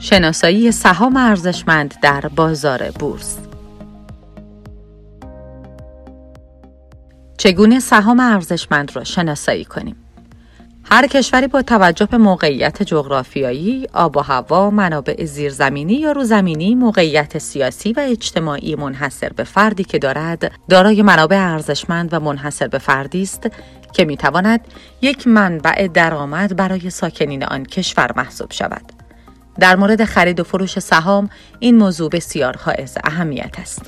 شناسایی سهام ارزشمند در بازار بورس چگونه سهام ارزشمند را شناسایی کنیم هر کشوری با توجه به موقعیت جغرافیایی، آب و هوا، منابع زیرزمینی یا روزمینی، موقعیت سیاسی و اجتماعی منحصر به فردی که دارد، دارای منابع ارزشمند و منحصر به فردی است که می‌تواند یک منبع درآمد برای ساکنین آن کشور محسوب شود. در مورد خرید و فروش سهام این موضوع بسیار حائز اهمیت است.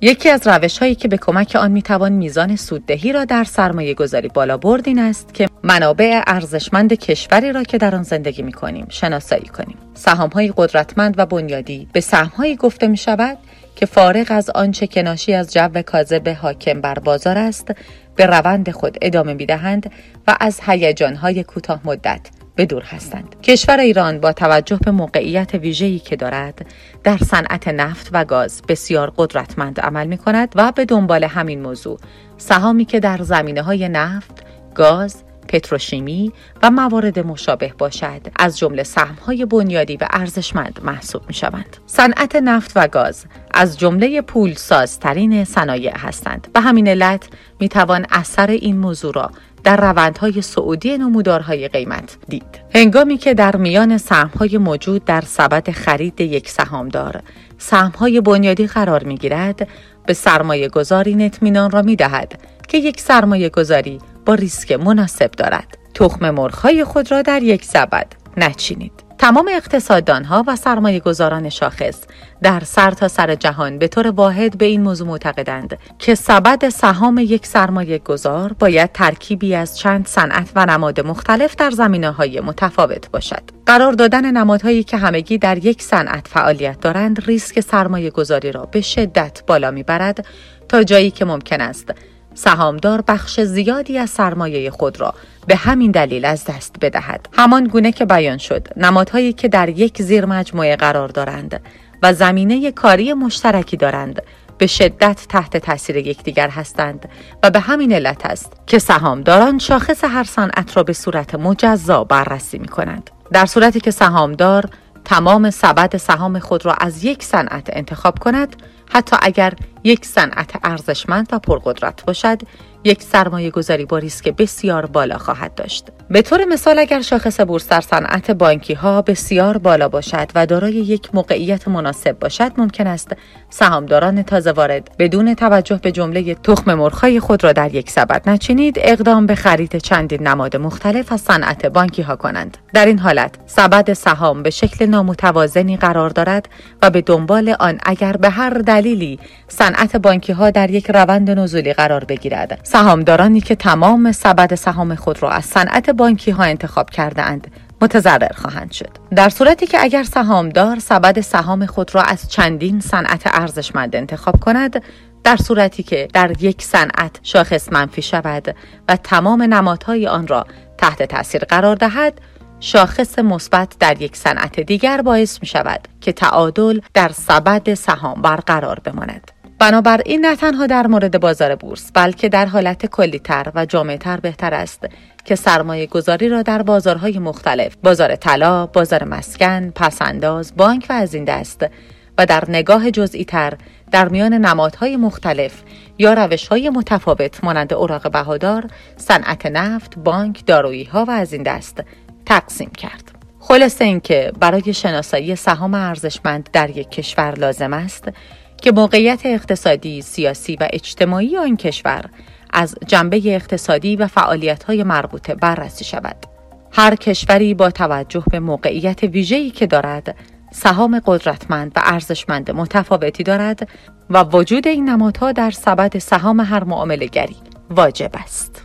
یکی از روش هایی که به کمک آن می‌توان میزان سوددهی را در سرمایه گذاری بالا برد این است که منابع ارزشمند کشوری را که در آن زندگی می کنیم شناسایی کنیم. سهام های قدرتمند و بنیادی به سهم هایی گفته می شود که فارغ از آنچه که ناشی از جو کاذب حاکم بر بازار است به روند خود ادامه می دهند و از هیجان های کوتاه مدت به دور هستند. کشور ایران با توجه به موقعیت ویژه‌ای که دارد در صنعت نفت و گاز بسیار قدرتمند عمل می کند و به دنبال همین موضوع سهامی که در زمینه های نفت، گاز، پتروشیمی و موارد مشابه باشد از جمله های بنیادی و ارزشمند محسوب می شوند. صنعت نفت و گاز از جمله پول سازترین صنایع هستند. به همین علت می توان اثر این موضوع را در روندهای سعودی نمودارهای قیمت دید. هنگامی که در میان سهمهای موجود در سبد خرید یک سهامدار سهمهای بنیادی قرار می گیرد به سرمایه گذاری اطمینان را می دهد که یک سرمایه گذاری با ریسک مناسب دارد. تخم مرغهای خود را در یک سبد نچینید. تمام اقتصاددانها و سرمایه گذاران شاخص در سرتاسر سر جهان به طور واحد به این موضوع معتقدند که سبد سهام یک سرمایه گذار باید ترکیبی از چند صنعت و نماد مختلف در زمینه های متفاوت باشد. قرار دادن نمادهایی که همگی در یک صنعت فعالیت دارند ریسک سرمایه گذاری را به شدت بالا می‌برد تا جایی که ممکن است سهامدار بخش زیادی از سرمایه خود را به همین دلیل از دست بدهد همان گونه که بیان شد نمادهایی که در یک زیر مجموعه قرار دارند و زمینه کاری مشترکی دارند به شدت تحت تاثیر یکدیگر هستند و به همین علت است که سهامداران شاخص هر صنعت را به صورت مجزا بررسی می کنند. در صورتی که سهامدار تمام سبد سهام خود را از یک صنعت انتخاب کند حتی اگر یک صنعت ارزشمند و پرقدرت باشد یک سرمایه گذاری با ریسک بسیار بالا خواهد داشت. به طور مثال اگر شاخص بورس در صنعت بانکی ها بسیار بالا باشد و دارای یک موقعیت مناسب باشد ممکن است سهامداران تازه وارد بدون توجه به جمله تخم مرغهای خود را در یک سبد نچینید اقدام به خرید چندین نماد مختلف از صنعت بانکی ها کنند. در این حالت سبد سهام به شکل نامتوازنی قرار دارد و به دنبال آن اگر به هر دلیلی صنعت بانکی ها در یک روند نزولی قرار بگیرد سهامدارانی که تمام سبد سهام خود را از صنعت بانکی ها انتخاب کرده اند متضرر خواهند شد. در صورتی که اگر سهامدار سبد سهام خود را از چندین صنعت ارزشمند انتخاب کند در صورتی که در یک صنعت شاخص منفی شود و تمام نمادهای آن را تحت تاثیر قرار دهد شاخص مثبت در یک صنعت دیگر باعث می شود که تعادل در سبد سهام برقرار بماند. بنابراین نه تنها در مورد بازار بورس بلکه در حالت کلیتر و جامعتر بهتر است که سرمایه گذاری را در بازارهای مختلف بازار طلا، بازار مسکن، پسنداز، بانک و از این دست و در نگاه جزئی تر در میان نمادهای مختلف یا روشهای متفاوت مانند اوراق بهادار، صنعت نفت، بانک، دارویی ها و از این دست تقسیم کرد. خلاصه اینکه برای شناسایی سهام ارزشمند در یک کشور لازم است که موقعیت اقتصادی، سیاسی و اجتماعی آن کشور از جنبه اقتصادی و فعالیت‌های مربوطه بررسی شود. هر کشوری با توجه به موقعیت ویژه‌ای که دارد، سهام قدرتمند و ارزشمند متفاوتی دارد و وجود این نمادها در سبد سهام هر معامله گری واجب است.